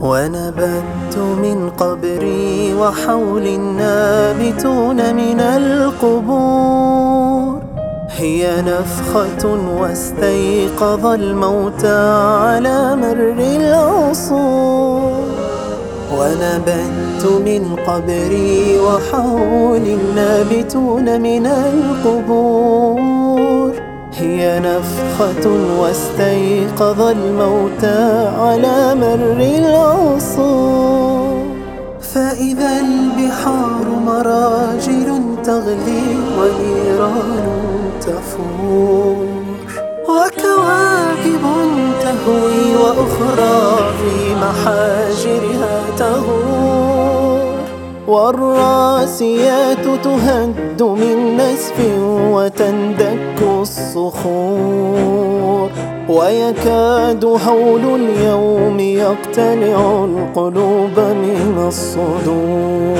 ونبت من قبري وحولي النابتون من القبور. هي نفخة واستيقظ الموتى على مر العصور. ونبت من قبري وحولي النابتون من القبور. نفخة واستيقظ الموتى على مر العصور. فإذا البحار مراجل تغلي ونيران تفور. وكواكب تهوي وأخرى في محاجرها تغور. والراسيات تهد من نسف وتندك الصخور ويكاد هول اليوم يقتلع القلوب من الصدور.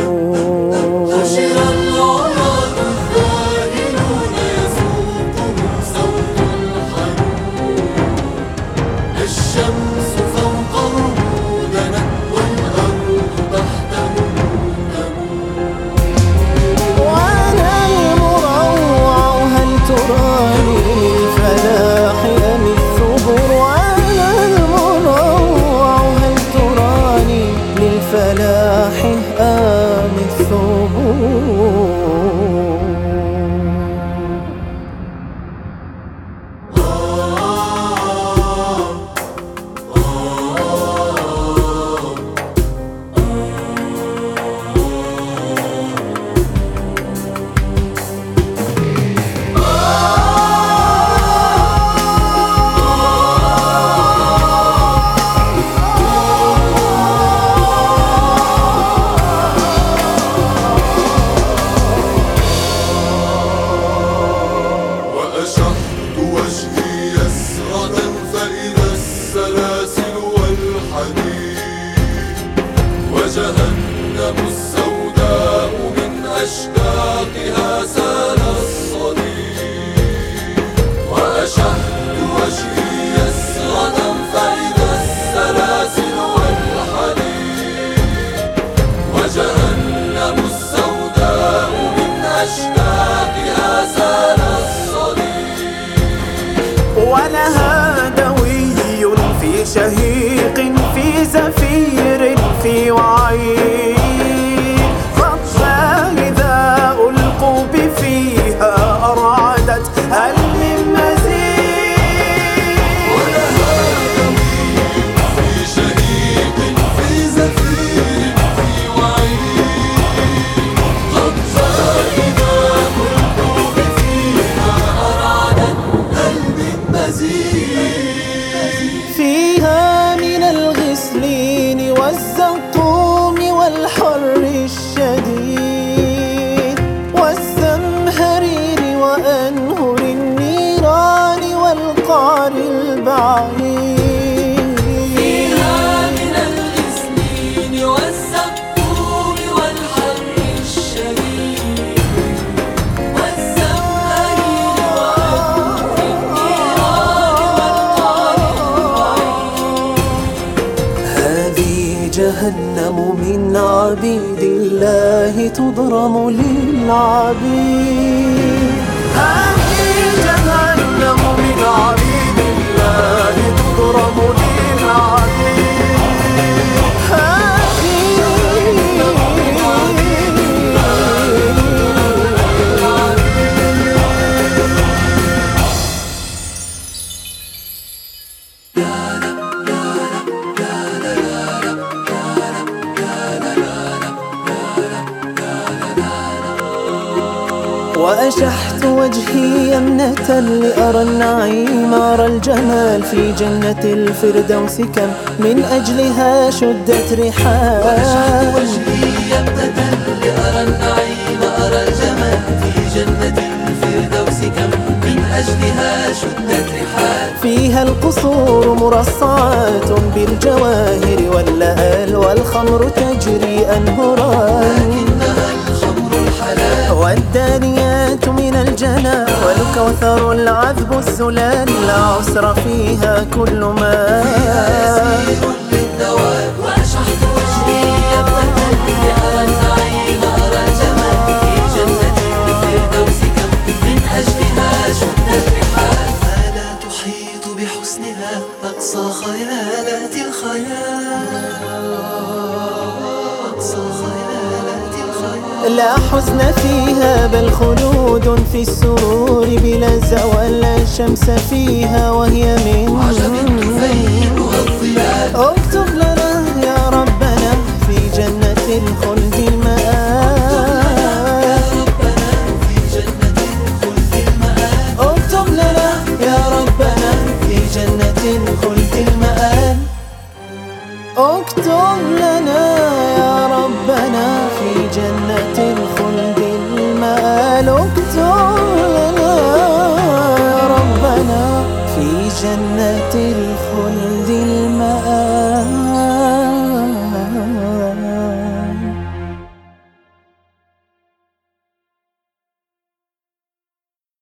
عبيد الله تضرم للعبيد. هذه جهنم من عبيد الله تضرم للعبيد وأشحت وجهي يمنة لأرى النعيم أرى الجمال في جنة الفردوس كم من أجلها شدت رحال وجهي يبتدل لأرى النعيم أرى الجمال في جنة الفردوس كم من أجلها شدت رحال فيها القصور مرصعات بالجواهر واللآل والخمر تجري أنهران إنها الخمر الحلال. والدانيات الجنى والكوثر العذب الزلال لا عسر فيها كل ما لا حزن فيها بل خلود في السرور بلا زوال لا شمس فيها وهي من اكتب لنا يا ربنا في جنة الخلد المآل يا ربنا في جنة الخلد المآل. اكتب لنا يا ربنا في جنة الخلد اكتب لنا يا ربنا في جنة جنة الخلد المآل